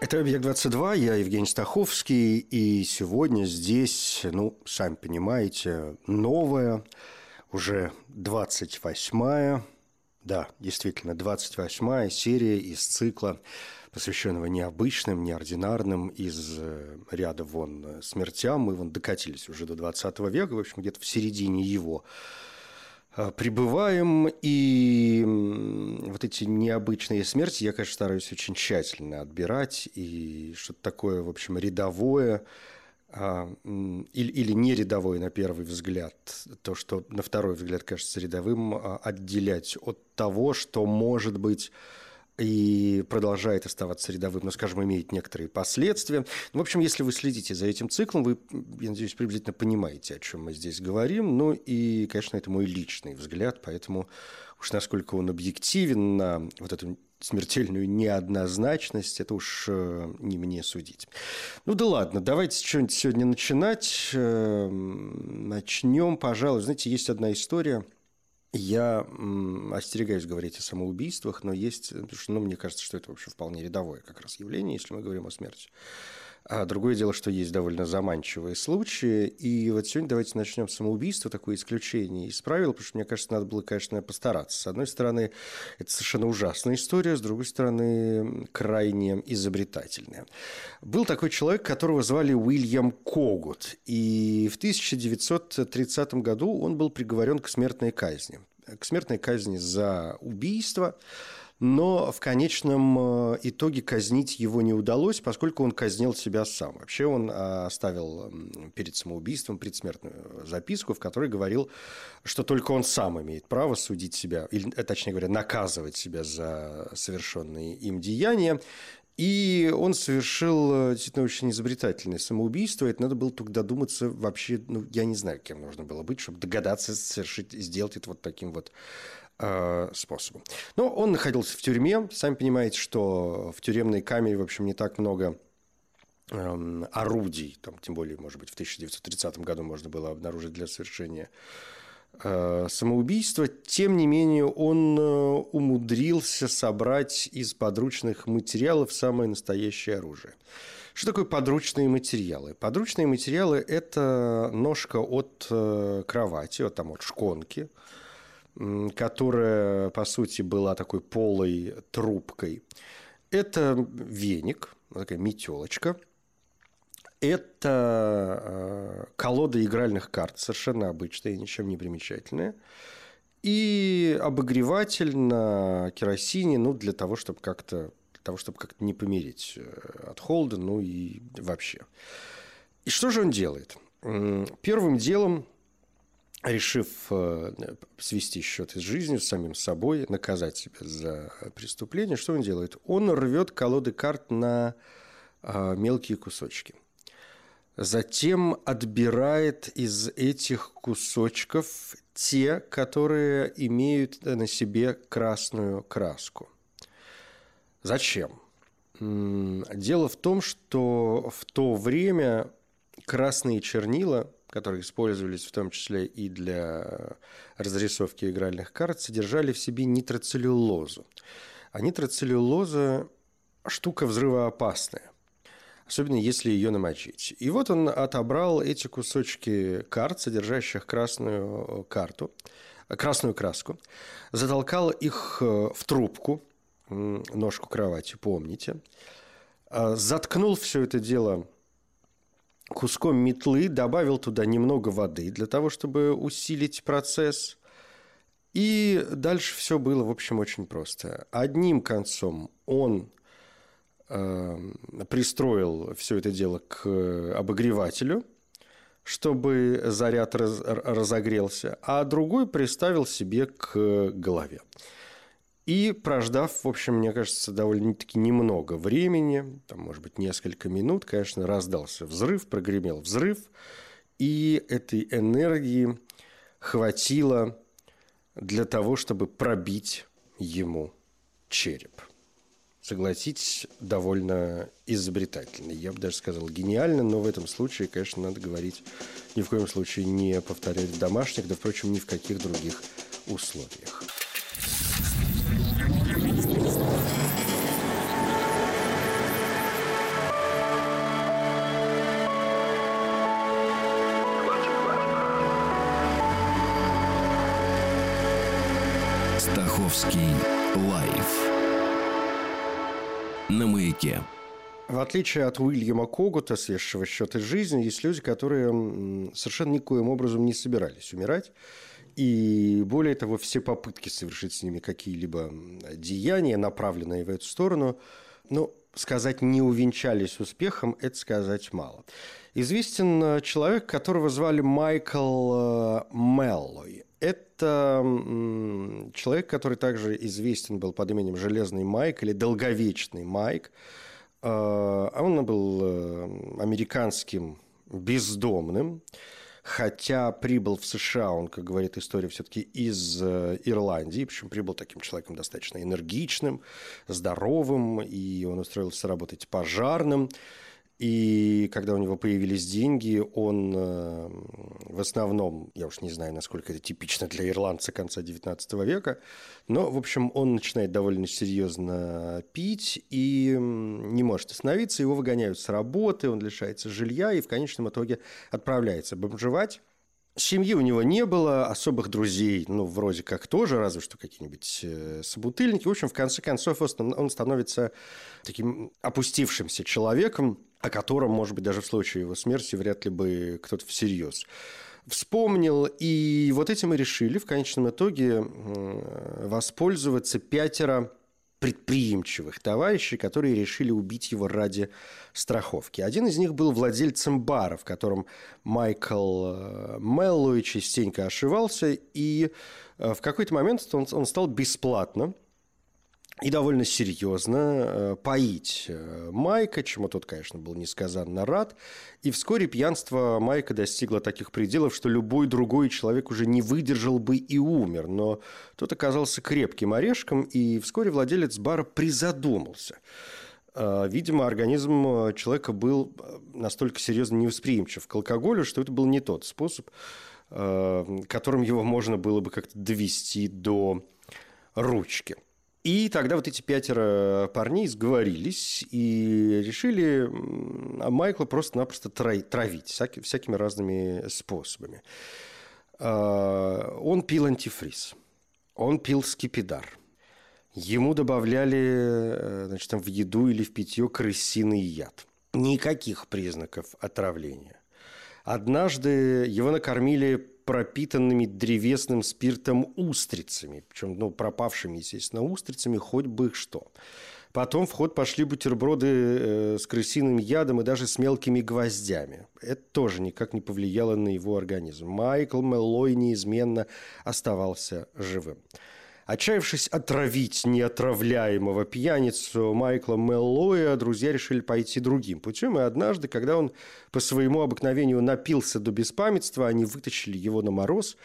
Это «Объект-22», я Евгений Стаховский, и сегодня здесь, ну, сами понимаете, новая, уже 28-я, да, действительно, 28-я серия из цикла, посвященного необычным, неординарным, из э, ряда вон смертям. Мы вон докатились уже до 20 века, в общем, где-то в середине его Э, прибываем, и вот эти необычные смерти я, конечно, стараюсь очень тщательно отбирать, и что-то такое, в общем, рядовое, а, или, или не рядовое на первый взгляд, то, что на второй взгляд кажется рядовым, а, отделять от того, что может быть и продолжает оставаться рядовым, но, скажем, имеет некоторые последствия. В общем, если вы следите за этим циклом, вы, я надеюсь, приблизительно понимаете, о чем мы здесь говорим. Ну и, конечно, это мой личный взгляд, поэтому уж насколько он объективен на вот эту смертельную неоднозначность, это уж э, не мне судить. Ну да ладно, давайте что-нибудь сегодня начинать. Эм, начнем, пожалуй. Знаете, есть одна история – я остерегаюсь говорить о самоубийствах, но есть, ну, мне кажется, что это вообще вполне рядовое как раз явление, если мы говорим о смерти. А другое дело, что есть довольно заманчивые случаи. И вот сегодня давайте начнем с самоубийства, такое исключение из правил, потому что, мне кажется, надо было, конечно, постараться. С одной стороны, это совершенно ужасная история, с другой стороны, крайне изобретательная. Был такой человек, которого звали Уильям Когут. И в 1930 году он был приговорен к смертной казни. К смертной казни за убийство – но в конечном э, итоге казнить его не удалось, поскольку он казнил себя сам. Вообще он э, оставил перед самоубийством предсмертную записку, в которой говорил, что только он сам имеет право судить себя, или, э, точнее говоря, наказывать себя за совершенные им деяния. И он совершил действительно очень изобретательное самоубийство. Это надо было только додуматься вообще, ну, я не знаю, кем нужно было быть, чтобы догадаться совершить, сделать это вот таким вот Э, способом. Но он находился в тюрьме. Сами понимаете, что в тюремной камере, в общем, не так много эм, орудий, там, тем более, может быть, в 1930 году можно было обнаружить для совершения э, самоубийства. Тем не менее, он э, умудрился собрать из подручных материалов самое настоящее оружие. Что такое подручные материалы? Подручные материалы – это ножка от кровати, вот там от шконки – которая, по сути, была такой полой трубкой. Это веник, такая метелочка. Это э, колода игральных карт, совершенно обычная, ничем не примечательная. И обогреватель на керосине, ну, для того, чтобы как-то того, чтобы как-то не помереть э, от холода, ну и вообще. И что же он делает? Первым делом решив э, свести счеты с жизнью, с самим собой, наказать себя за преступление, что он делает? Он рвет колоды карт на э, мелкие кусочки. Затем отбирает из этих кусочков те, которые имеют на себе красную краску. Зачем? Дело в том, что в то время красные чернила – которые использовались в том числе и для разрисовки игральных карт, содержали в себе нитроцеллюлозу. А нитроцеллюлоза – штука взрывоопасная, особенно если ее намочить. И вот он отобрал эти кусочки карт, содержащих красную карту, красную краску, затолкал их в трубку, ножку кровати, помните, заткнул все это дело куском метлы, добавил туда немного воды для того, чтобы усилить процесс. И дальше все было, в общем, очень просто. Одним концом он э, пристроил все это дело к обогревателю, чтобы заряд раз, разогрелся, а другой приставил себе к голове. И прождав, в общем, мне кажется, довольно-таки немного времени, там, может быть, несколько минут, конечно, раздался взрыв, прогремел взрыв, и этой энергии хватило для того, чтобы пробить ему череп. Согласитесь, довольно изобретательно. Я бы даже сказал гениально, но в этом случае, конечно, надо говорить ни в коем случае не повторять в домашних, да, впрочем, ни в каких других условиях. Стаховский лайф на маяке. В отличие от Уильяма Когута, свежего счет из жизни, есть люди, которые совершенно никоим образом не собирались умирать. И более того, все попытки совершить с ними какие-либо деяния, направленные в эту сторону, ну, сказать не увенчались успехом, это сказать мало. Известен э, человек, которого звали Майкл э, Меллой. Это человек, который также известен был под именем Железный Майк или Долговечный Майк. Э, он был американским бездомным хотя прибыл в США, он, как говорит история, все-таки из Ирландии, причем прибыл таким человеком достаточно энергичным, здоровым, и он устроился работать пожарным. И когда у него появились деньги, он э, в основном, я уж не знаю, насколько это типично для ирландца конца XIX века, но, в общем, он начинает довольно серьезно пить и не может остановиться, его выгоняют с работы, он лишается жилья и в конечном итоге отправляется бомжевать. Семьи у него не было, особых друзей, ну, вроде как тоже, разве что какие-нибудь э, собутыльники. В общем, в конце концов, он становится таким опустившимся человеком, о котором, может быть, даже в случае его смерти вряд ли бы кто-то всерьез вспомнил. И вот этим и решили в конечном итоге воспользоваться пятеро предприимчивых товарищей, которые решили убить его ради страховки. Один из них был владельцем бара, в котором Майкл э, Меллоуи частенько ошивался, и э, в какой-то момент он, он стал бесплатно и довольно серьезно э, поить э, Майка, чему тот, конечно, был несказанно рад. И вскоре пьянство Майка достигло таких пределов, что любой другой человек уже не выдержал бы и умер. Но тот оказался крепким орешком, и вскоре владелец бара призадумался. Э, видимо, организм человека был настолько серьезно невосприимчив к алкоголю, что это был не тот способ, которым его можно было бы как-то довести до ручки – и тогда вот эти пятеро парней сговорились и решили Майкла просто-напросто травить всякими разными способами. А, он пил антифриз, он пил скипидар, ему добавляли э, значит, там, в еду или в питье крысиный яд. Никаких признаков отравления. Однажды его накормили пропитанными древесным спиртом устрицами, причем ну, пропавшими, естественно, устрицами, хоть бы что. Потом в ход пошли бутерброды э, с крысиным ядом и даже с мелкими гвоздями. Это тоже никак не повлияло на его организм. Майкл Меллой неизменно оставался живым. Отчаявшись отравить неотравляемого пьяницу Майкла Меллоя, друзья решили пойти другим путем. И однажды, когда он по своему обыкновению напился до беспамятства, они вытащили его на мороз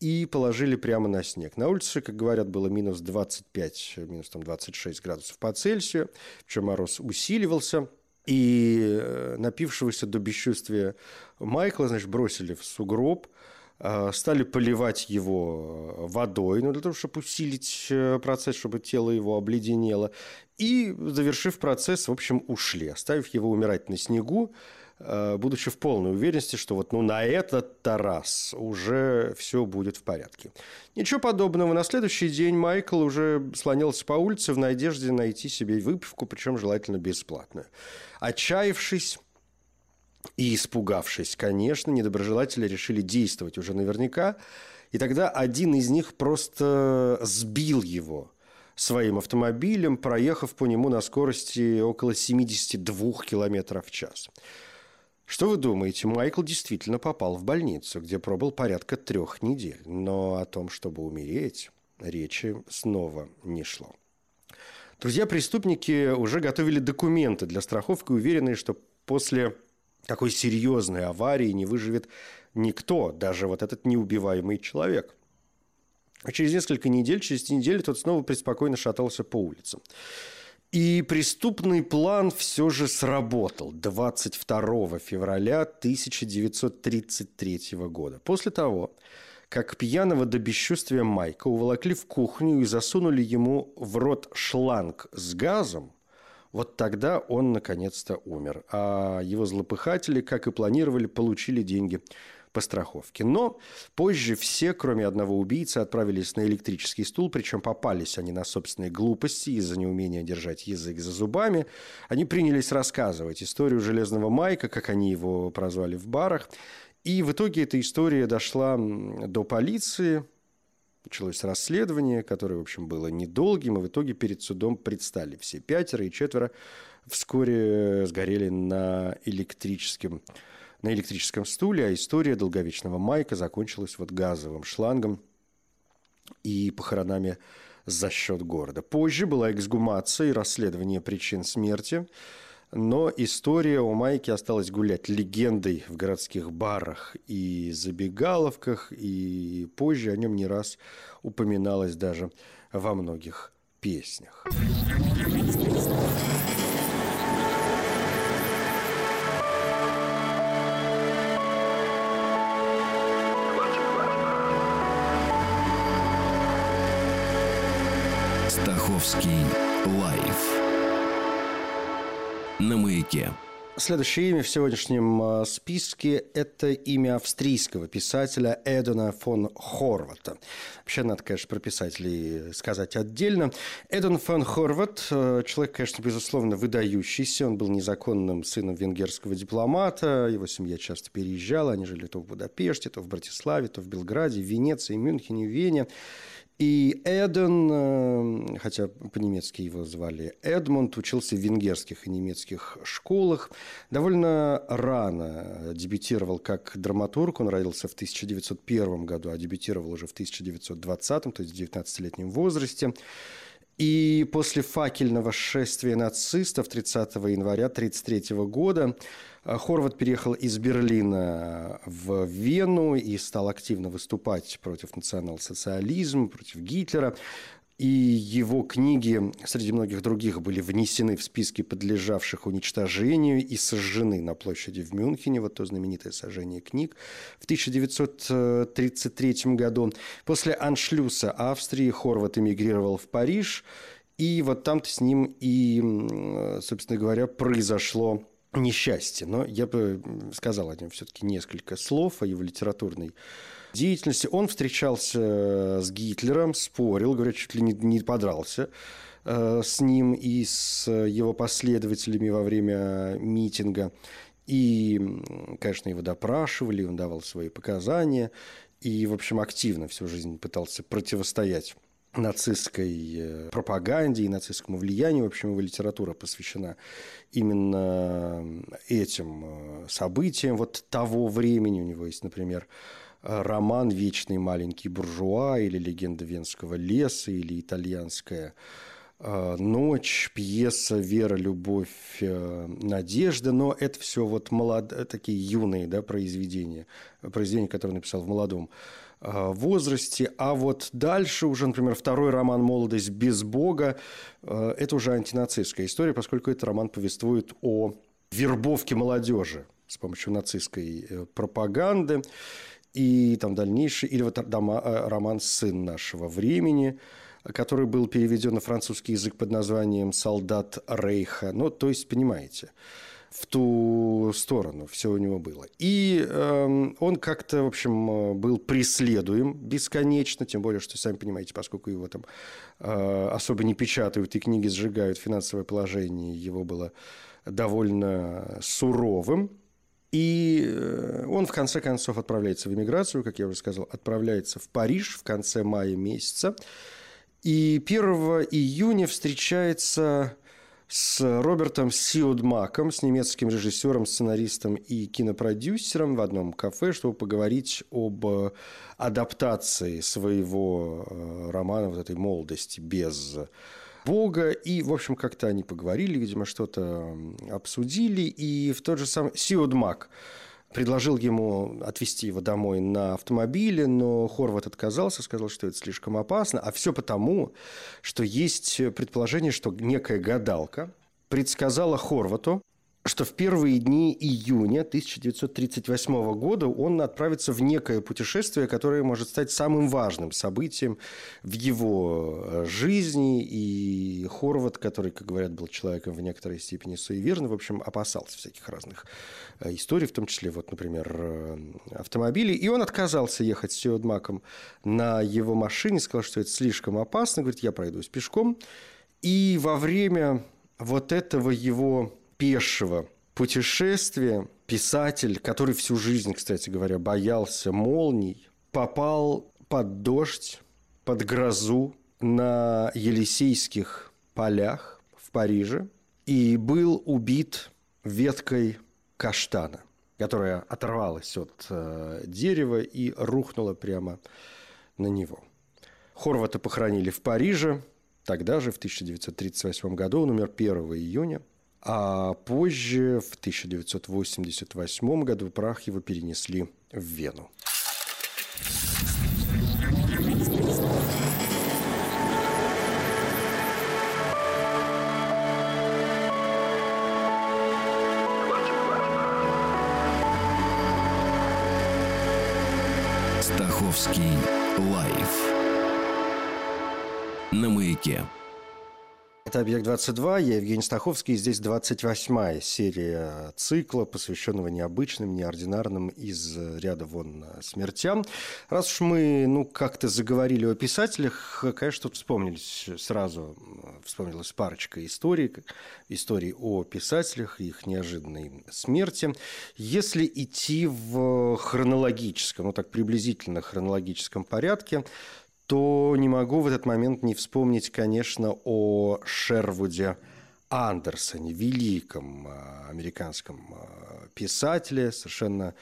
и положили прямо на снег. На улице, как говорят, было минус 25, минус там 26 градусов по Цельсию, причем мороз усиливался. И э, напившегося до бесчувствия Майкла, значит, бросили в сугроб – стали поливать его э, водой, ну, для того, чтобы усилить э, процесс, чтобы тело его обледенело. И, завершив процесс, в общем, ушли, оставив его умирать на снегу, будучи в полной уверенности, что вот ну, на этот раз уже все будет в порядке. Ничего подобного. На следующий день Майкл уже слонялся по улице в надежде найти себе выпивку, причем желательно бесплатную. Отчаявшись, и испугавшись, конечно, недоброжелатели решили действовать уже наверняка. И тогда один из них просто сбил его своим автомобилем, проехав по нему на скорости около 72 км в час. Что вы думаете, Майкл действительно попал в больницу, где пробыл порядка трех недель. Но о том, чтобы умереть, речи снова не шло. Друзья-преступники уже готовили документы для страховки, уверенные, что после такой серьезной аварии не выживет никто, даже вот этот неубиваемый человек. А через несколько недель, через неделю тот снова преспокойно шатался по улицам. И преступный план все же сработал 22 февраля 1933 года. После того, как пьяного до бесчувствия Майка уволокли в кухню и засунули ему в рот шланг с газом, вот тогда он наконец-то умер. А его злопыхатели, как и планировали, получили деньги по страховке. Но позже все, кроме одного убийцы, отправились на электрический стул, причем попались они на собственные глупости из-за неумения держать язык за зубами. Они принялись рассказывать историю Железного Майка, как они его прозвали в барах. И в итоге эта история дошла до полиции, началось расследование, которое, в общем, было недолгим, и в итоге перед судом предстали все пятеро и четверо вскоре сгорели на электрическом на электрическом стуле, а история долговечного Майка закончилась вот газовым шлангом и похоронами за счет города. Позже была эксгумация и расследование причин смерти, но история о Майке осталась гулять легендой в городских барах и забегаловках, и позже о нем не раз упоминалось даже во многих песнях. Стаховский лайф на маяке. Следующее имя в сегодняшнем а, списке – это имя австрийского писателя Эдона фон Хорвата. Вообще, надо, конечно, про писателей сказать отдельно. Эдон фон Хорват а, – человек, конечно, безусловно, выдающийся. Он был незаконным сыном венгерского дипломата. Его семья часто переезжала. Они жили то в Будапеште, то в Братиславе, то в Белграде, в Венеции, Мюнхене, Вене. И Эден, э, хотя по-немецки его звали Эдмунд, учился в венгерских и немецких школах. Довольно рано дебютировал как драматург. Он родился в 1901 году, а дебютировал уже в 1920, то есть в 19-летнем возрасте. И после факельного шествия нацистов 30 января 1933 года Хорват переехал из Берлина в Вену и стал активно выступать против национал-социализма, против Гитлера. И его книги среди многих других были внесены в списки подлежавших уничтожению и сожжены на площади в Мюнхене, вот то знаменитое сожжение книг в 1933 году. После аншлюса Австрии Хорват эмигрировал в Париж, и вот там-то с ним и, собственно говоря, произошло несчастье. Но я бы сказал о нем все-таки несколько слов о его литературной деятельности. Он встречался э, с Гитлером, спорил, говорят, чуть ли не, не подрался э, с ним и с его последователями во время митинга. И, конечно, его допрашивали, он давал свои показания. И, в общем, активно всю жизнь пытался противостоять нацистской э, пропаганде и нацистскому влиянию. В общем, его литература посвящена именно этим событиям вот того времени. У него есть, например, роман «Вечный маленький буржуа» или «Легенда Венского леса» или «Итальянская э, ночь», пьеса «Вера, любовь, э, надежда», но это все вот молод... такие юные да, произведения, произведения, которые написал в молодом э, возрасте. А вот дальше уже, например, второй роман «Молодость без Бога» – это уже антинацистская история, поскольку этот роман повествует о вербовке молодежи с помощью нацистской пропаганды и там дальнейший, или вот э, роман «Сын нашего времени», который был переведен на французский язык под названием «Солдат Рейха». Ну, то есть, понимаете, в ту сторону все у него было. И э, он как-то, в общем, был преследуем бесконечно, тем более, что, сами понимаете, поскольку его там э, особо не печатают и книги сжигают, финансовое положение его было довольно суровым. И э, он, в конце концов, отправляется в эмиграцию, как я уже сказал, отправляется в Париж в конце мая месяца. И 1 июня встречается с Робертом Сиудмаком, с немецким режиссером, сценаристом и кинопродюсером в одном кафе, чтобы поговорить об адаптации своего э, романа вот этой молодости без Бога. И, в общем, как-то они поговорили, видимо, что-то обсудили. И в тот же самый Сиудмак предложил ему отвезти его домой на автомобиле, но Хорват отказался, сказал, что это слишком опасно. А все потому, что есть предположение, что некая гадалка предсказала Хорвату, что в первые дни июня 1938 года он отправится в некое путешествие, которое может стать самым важным событием в его э, жизни. И Хорват, который, как говорят, был человеком в некоторой степени суеверным, в общем, опасался всяких разных э, историй, в том числе, вот, например, э, автомобилей. И он отказался ехать с Сиодмаком на его машине, сказал, что это слишком опасно. Говорит, я пройдусь пешком. И во время вот этого его пешего путешествия писатель, который всю жизнь, кстати говоря, боялся молний, попал под дождь, под грозу на Елисейских полях в Париже и был убит веткой каштана, которая оторвалась от э, дерева и рухнула прямо на него. Хорвата похоронили в Париже, тогда же, в 1938 году, он умер 1 июня – а позже, в 1988 году, прах его перенесли в Вену. Стаховский лайф на маяке. Это «Объект-22», я Евгений Стаховский, здесь 28-я серия цикла, посвященного необычным, неординарным из ряда вон смертям. Раз уж мы, ну, как-то заговорили о писателях, конечно, тут вспомнились сразу, вспомнилась парочка историй, историй о писателях и их неожиданной смерти. Если идти в хронологическом, ну, так приблизительно хронологическом порядке, то не могу в этот момент не вспомнить, конечно, о Шервуде Андерсоне, великом э, американском э, писателе, совершенно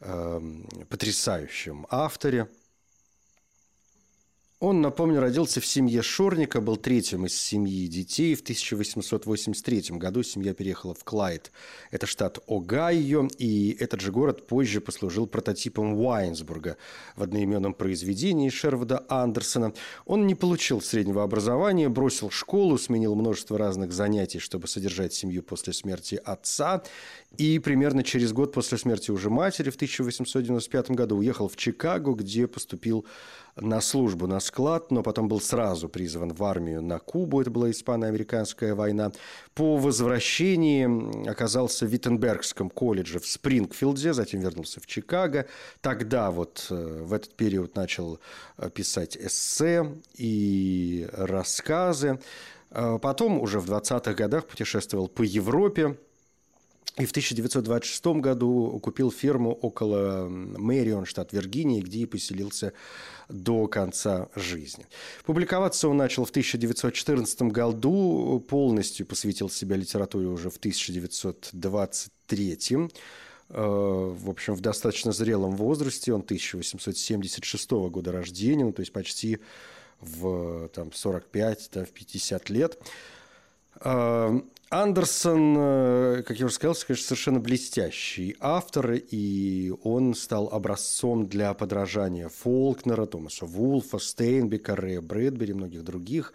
э, потрясающем авторе – он, напомню, родился в семье Шорника, был третьим из семьи детей. В 1883 году семья переехала в Клайд. Это штат Огайо, и этот же город позже послужил прототипом Уайнсбурга в одноименном произведении Шервуда Андерсона. Он не получил среднего образования, бросил школу, сменил множество разных занятий, чтобы содержать семью после смерти отца. И примерно через год после смерти уже матери в 1895 году уехал в Чикаго, где поступил на службу на склад, но потом был сразу призван в армию на Кубу. Это была испано-американская война. По возвращении оказался в Виттенбергском колледже в Спрингфилде, затем вернулся в Чикаго. Тогда вот э, в этот период начал э, писать эссе и рассказы. Э, потом уже в 20-х годах путешествовал по Европе, и в 1926 году купил ферму около Мэрион, штат Виргиния, где и поселился до конца жизни. Публиковаться он начал в 1914 году, полностью посвятил себя литературе уже в 1923 э, в общем, в достаточно зрелом возрасте, он 1876 года рождения, ну, то есть почти в там, 45, да, в 50 лет. Э, Андерсон, э, как я уже сказал, конечно, совершенно блестящий автор, и он стал образцом для подражания Фолкнера, Томаса Вулфа, Стейнбека, Рэя Брэдбери многих других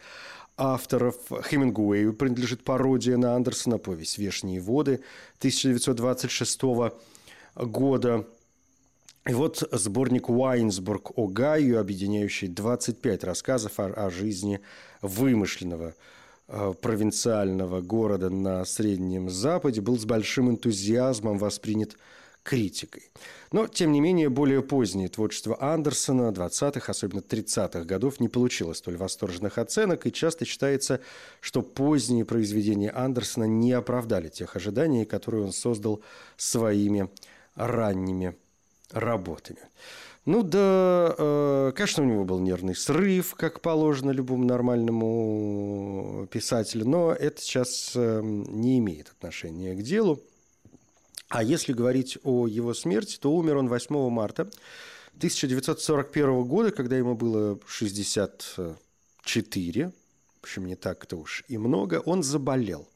авторов. Хемингуэю принадлежит пародия на Андерсона, повесть «Вешние воды» 1926 года. И вот сборник «Уайнсбург о Гаю», объединяющий 25 рассказов о, о жизни вымышленного провинциального города на Среднем Западе был с большим энтузиазмом воспринят критикой. Но, тем не менее, более позднее творчество Андерсона 20-х, особенно 30-х годов не получило столь восторженных оценок, и часто считается, что поздние произведения Андерсона не оправдали тех ожиданий, которые он создал своими ранними работами. Ну да, э, конечно, у него был нервный срыв, как положено любому нормальному писателю, но это сейчас э, не имеет отношения к делу. А если говорить о его смерти, то умер он 8 марта 1941 года, когда ему было 64, в общем, не так-то уж и много, он заболел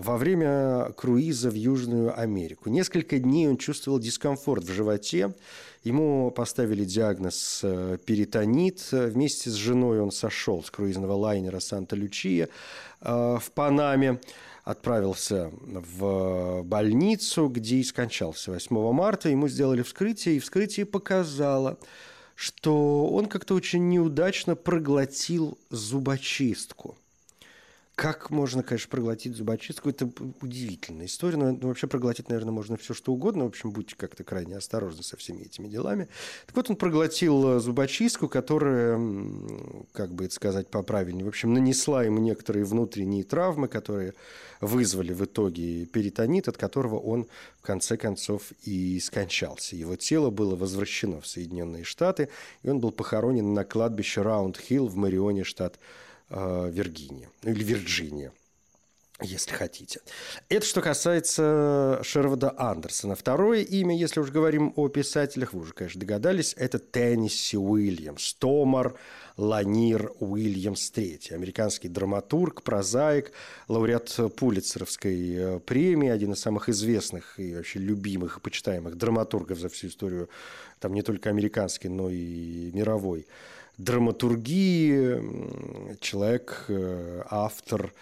во время круиза в Южную Америку. Несколько дней он чувствовал дискомфорт в животе. Ему поставили диагноз э, перитонит. Вместе с женой он сошел с круизного лайнера «Санта-Лючия» э, в Панаме отправился в больницу, где и скончался 8 марта. Ему сделали вскрытие, и вскрытие показало, что он как-то очень неудачно проглотил зубочистку – как можно, конечно, проглотить зубочистку? Это удивительная история. Но ну, вообще проглотить, наверное, можно все что угодно. В общем, будьте как-то крайне осторожны со всеми этими делами. Так вот, он проглотил э, зубочистку, которая, как бы это сказать поправильнее, в общем, нанесла ему некоторые внутренние травмы, которые вызвали в итоге перитонит, от которого он, в конце концов, и скончался. Его тело было возвращено в Соединенные Штаты, и он был похоронен на кладбище Раунд-Хилл в Марионе, штат Виргиния или Вирджиния если хотите. Это что касается Шервода Андерсона. Второе имя, если уж говорим о писателях, вы уже, конечно, догадались, это Теннисси Уильямс, Томар Ланир Уильямс III, американский драматург, прозаик, лауреат Пулитцеровской э, премии, один из самых известных и вообще любимых и почитаемых драматургов за всю историю, там не только американской, но и мировой драматургии, человек, э, автор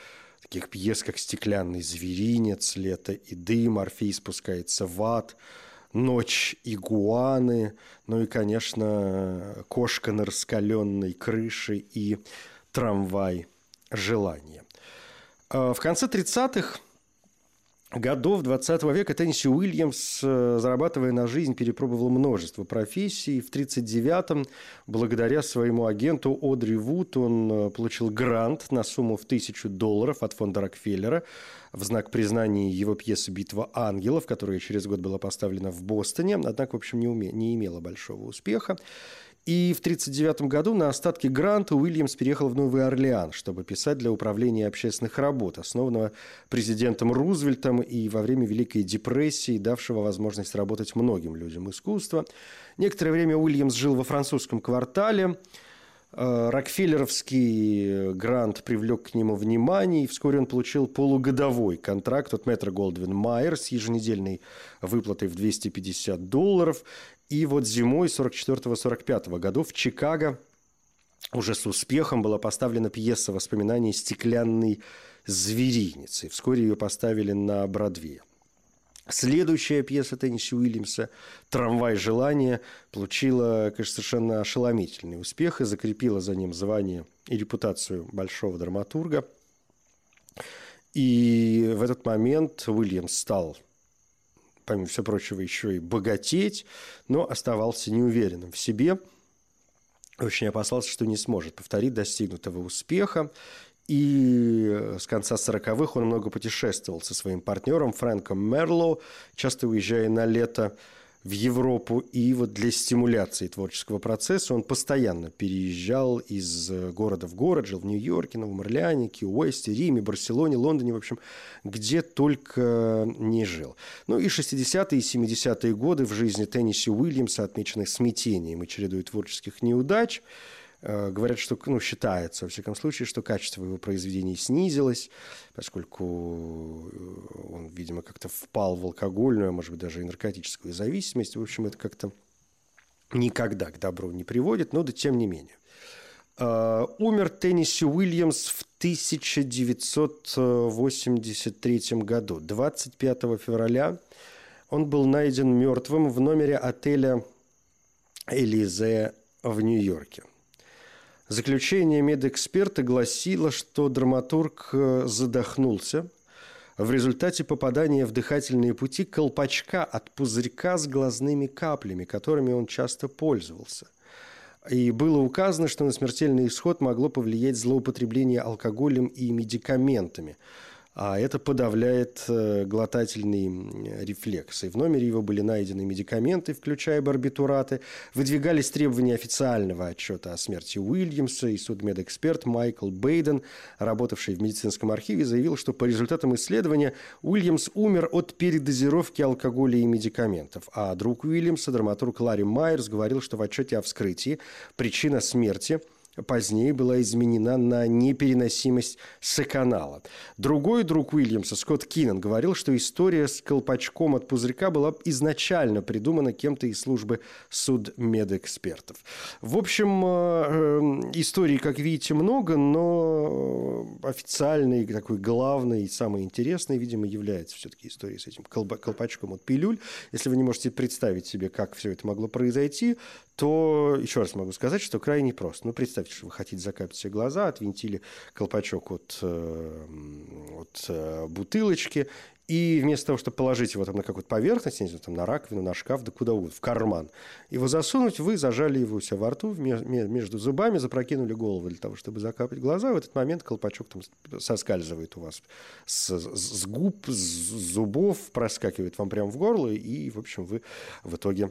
таких пьес, как «Стеклянный зверинец», «Лето и дым», «Орфей спускается в ад», «Ночь игуаны», ну и, конечно, «Кошка на раскаленной крыше» и «Трамвай желания». Э, в конце 30-х годов 20 века Тенниси Уильямс, э, зарабатывая на жизнь, перепробовал множество профессий. В 1939-м, благодаря своему агенту Одри Вуд, он э, получил грант на сумму в тысячу долларов от фонда Рокфеллера в знак признания его пьесы «Битва ангелов», которая через год была поставлена в Бостоне, однако, в общем, не, уме... не имела большого успеха. И в 1939 году на остатки гранта Уильямс переехал в Новый Орлеан, чтобы писать для управления общественных работ, основанного президентом Рузвельтом и во время Великой депрессии, давшего возможность работать многим людям искусства. Некоторое время Уильямс жил во французском квартале. Э, Рокфеллеровский грант привлек к нему внимание, и вскоре он получил полугодовой контракт от Метро Голдвин Майер с еженедельной выплатой в 250 долларов. И вот зимой 44-45 годов в Чикаго уже с успехом была поставлена пьеса воспоминаний «Стеклянный зверинец». И вскоре ее поставили на Бродвее. Следующая пьеса Тенниси Уильямса «Трамвай желания» получила, конечно, совершенно ошеломительный успех и закрепила за ним звание и репутацию большого драматурга. И в этот момент Уильямс стал помимо всего прочего, еще и богатеть, но оставался неуверенным в себе. Очень опасался, что не сможет повторить достигнутого успеха. И с конца 40-х он много путешествовал со своим партнером Фрэнком Мерлоу, часто уезжая на лето в Европу. И вот для стимуляции творческого процесса он постоянно переезжал из города в город, жил в Нью-Йорке, Новом Орлеане, Кьюэсте, Риме, Барселоне, Лондоне, в общем, где только не жил. Ну и 60-е и 70-е годы в жизни Тенниси Уильямса отмечены смятением и чередой творческих неудач – Э, говорят, что, ну, считается, во всяком случае, что качество его произведений снизилось, поскольку э, он, видимо, как-то впал в алкогольную, а может быть, даже и наркотическую зависимость. В общем, это как-то никогда к добру не приводит, но да тем не менее. Э, умер Тенниси Уильямс в 1983 году. 25 февраля он был найден мертвым в номере отеля Элизе в Нью-Йорке. Заключение медэксперта гласило, что драматург э, задохнулся в результате попадания в дыхательные пути колпачка от пузырька с глазными каплями, которыми он часто пользовался. И было указано, что на смертельный исход могло повлиять злоупотребление алкоголем и медикаментами. А это подавляет э, глотательный рефлекс. И в номере его были найдены медикаменты, включая барбитураты. Выдвигались требования официального отчета о смерти Уильямса, и судмедэксперт Майкл Бейден, работавший в медицинском архиве, заявил, что по результатам исследования Уильямс умер от передозировки алкоголя и медикаментов. А друг Уильямса, драматург Ларри Майерс, говорил, что в отчете о вскрытии причина смерти – позднее была изменена на непереносимость саканала. Другой друг Уильямса, Скотт Киннон, говорил, что история с колпачком от пузырька была изначально придумана кем-то из службы судмедэкспертов. В общем, э, э, историй, как видите, много, но официальной, такой главной и самой интересной, видимо, является все-таки история с этим колпачком от пилюль. Если вы не можете представить себе, как все это могло произойти, то еще раз могу сказать, что крайне просто. Ну, представьте, что вы хотите закапать себе глаза, отвинтили колпачок от, э, от э, бутылочки, и вместо того, чтобы положить его там на какую-то поверхность, не знаю, там на раковину, на шкаф, да куда угодно, в карман, его засунуть, вы зажали его у себя во рту, между зубами, запрокинули голову для того, чтобы закапать глаза. В этот момент колпачок там соскальзывает у вас с, с губ, с зубов, проскакивает вам прямо в горло, и, в общем, вы в итоге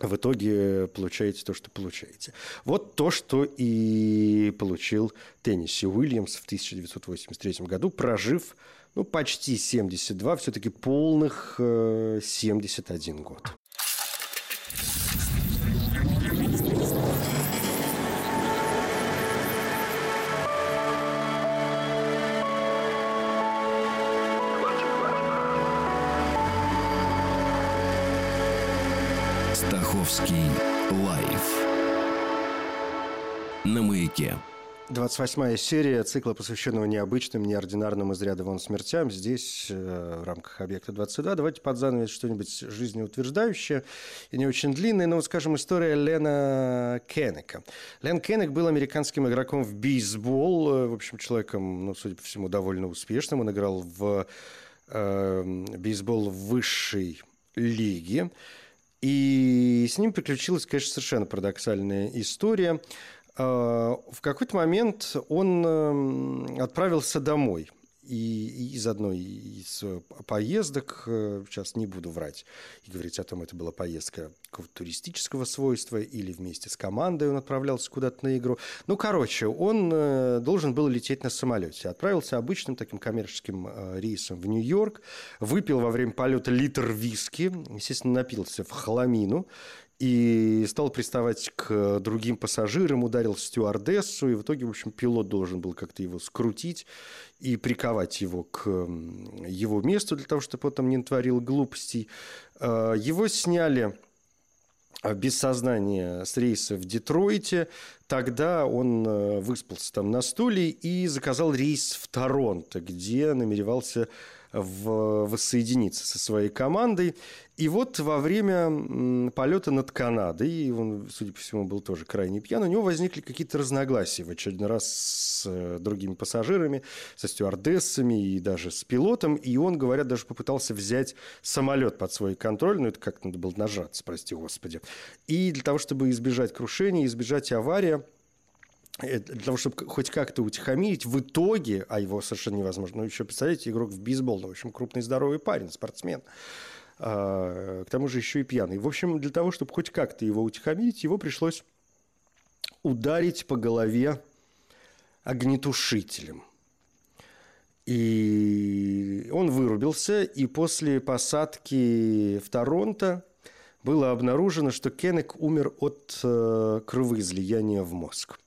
в итоге получаете то, что получаете. Вот то, что и получил Тенниси Уильямс в 1983 году, прожив ну, почти 72, все-таки полных э, 71 год. На маяке. 28 серия цикла, посвященного необычным, неординарным из ряда вон смертям. Здесь, э, в рамках объекта 22, давайте под занавес что-нибудь жизнеутверждающее и не очень длинное. Ну, вот, скажем, история Лена Кеннека. Лен Кеннек был американским игроком в бейсбол. Э, в общем, человеком, ну, судя по всему, довольно успешным. Он играл в э, бейсбол высшей лиге. И с ним приключилась, конечно, совершенно парадоксальная история. А, в какой-то момент он эм, отправился домой и из одной из э, поездок, э, сейчас не буду врать и говорить о том, это была поездка туристического свойства или вместе с командой он отправлялся куда-то на игру. Ну, короче, он э, должен был лететь на самолете. Отправился обычным таким коммерческим рейсом в Нью-Йорк, выпил во время полета литр виски, естественно, напился в хламину и стал приставать к другим пассажирам, ударил стюардессу, и в итоге, в общем, пилот должен был как-то его скрутить и приковать его к его месту для того, чтобы он там не натворил глупостей. А, его сняли а, без сознания с рейса в Детройте. Тогда он э, выспался там на стуле и заказал рейс в Торонто, где намеревался в, воссоединиться со своей командой. И вот во время полета над Канадой, он, судя по всему, был тоже крайне пьян, у него возникли какие-то разногласия в очередной раз с э, другими пассажирами, со стюардессами и даже с пилотом. И он, говорят, даже попытался взять самолет под свой контроль. Ну, это как надо было нажаться, прости господи. И для того, чтобы избежать крушения, избежать аварии, для того, чтобы хоть как-то утихомирить, в итоге, а его совершенно невозможно, ну, еще, представляете, игрок в бейсбол, ну, в общем, крупный здоровый парень, спортсмен, а, к тому же еще и пьяный. В общем, для того, чтобы хоть как-то его утихомирить, его пришлось ударить по голове огнетушителем. И он вырубился, и после посадки в Торонто было обнаружено, что Кеннек умер от э, кровоизлияния в мозг.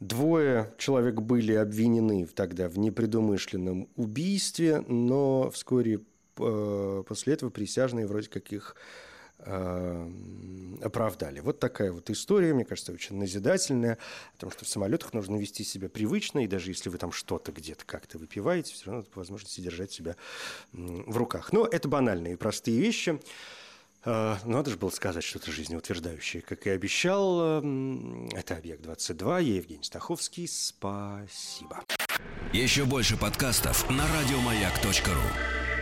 Двое человек были обвинены тогда в непредумышленном убийстве, но вскоре э, после этого присяжные вроде как их э, оправдали. Вот такая вот история, мне кажется, очень назидательная, о том, что в самолетах нужно вести себя привычно, и даже если вы там что-то где-то как-то выпиваете, все равно по возможности держать себя в руках. Но это банальные и простые вещи. А, надо же было сказать что-то жизнеутверждающее, как и обещал. Это «Объект-22», я Евгений Стаховский. Спасибо. Еще больше подкастов на радиомаяк.ру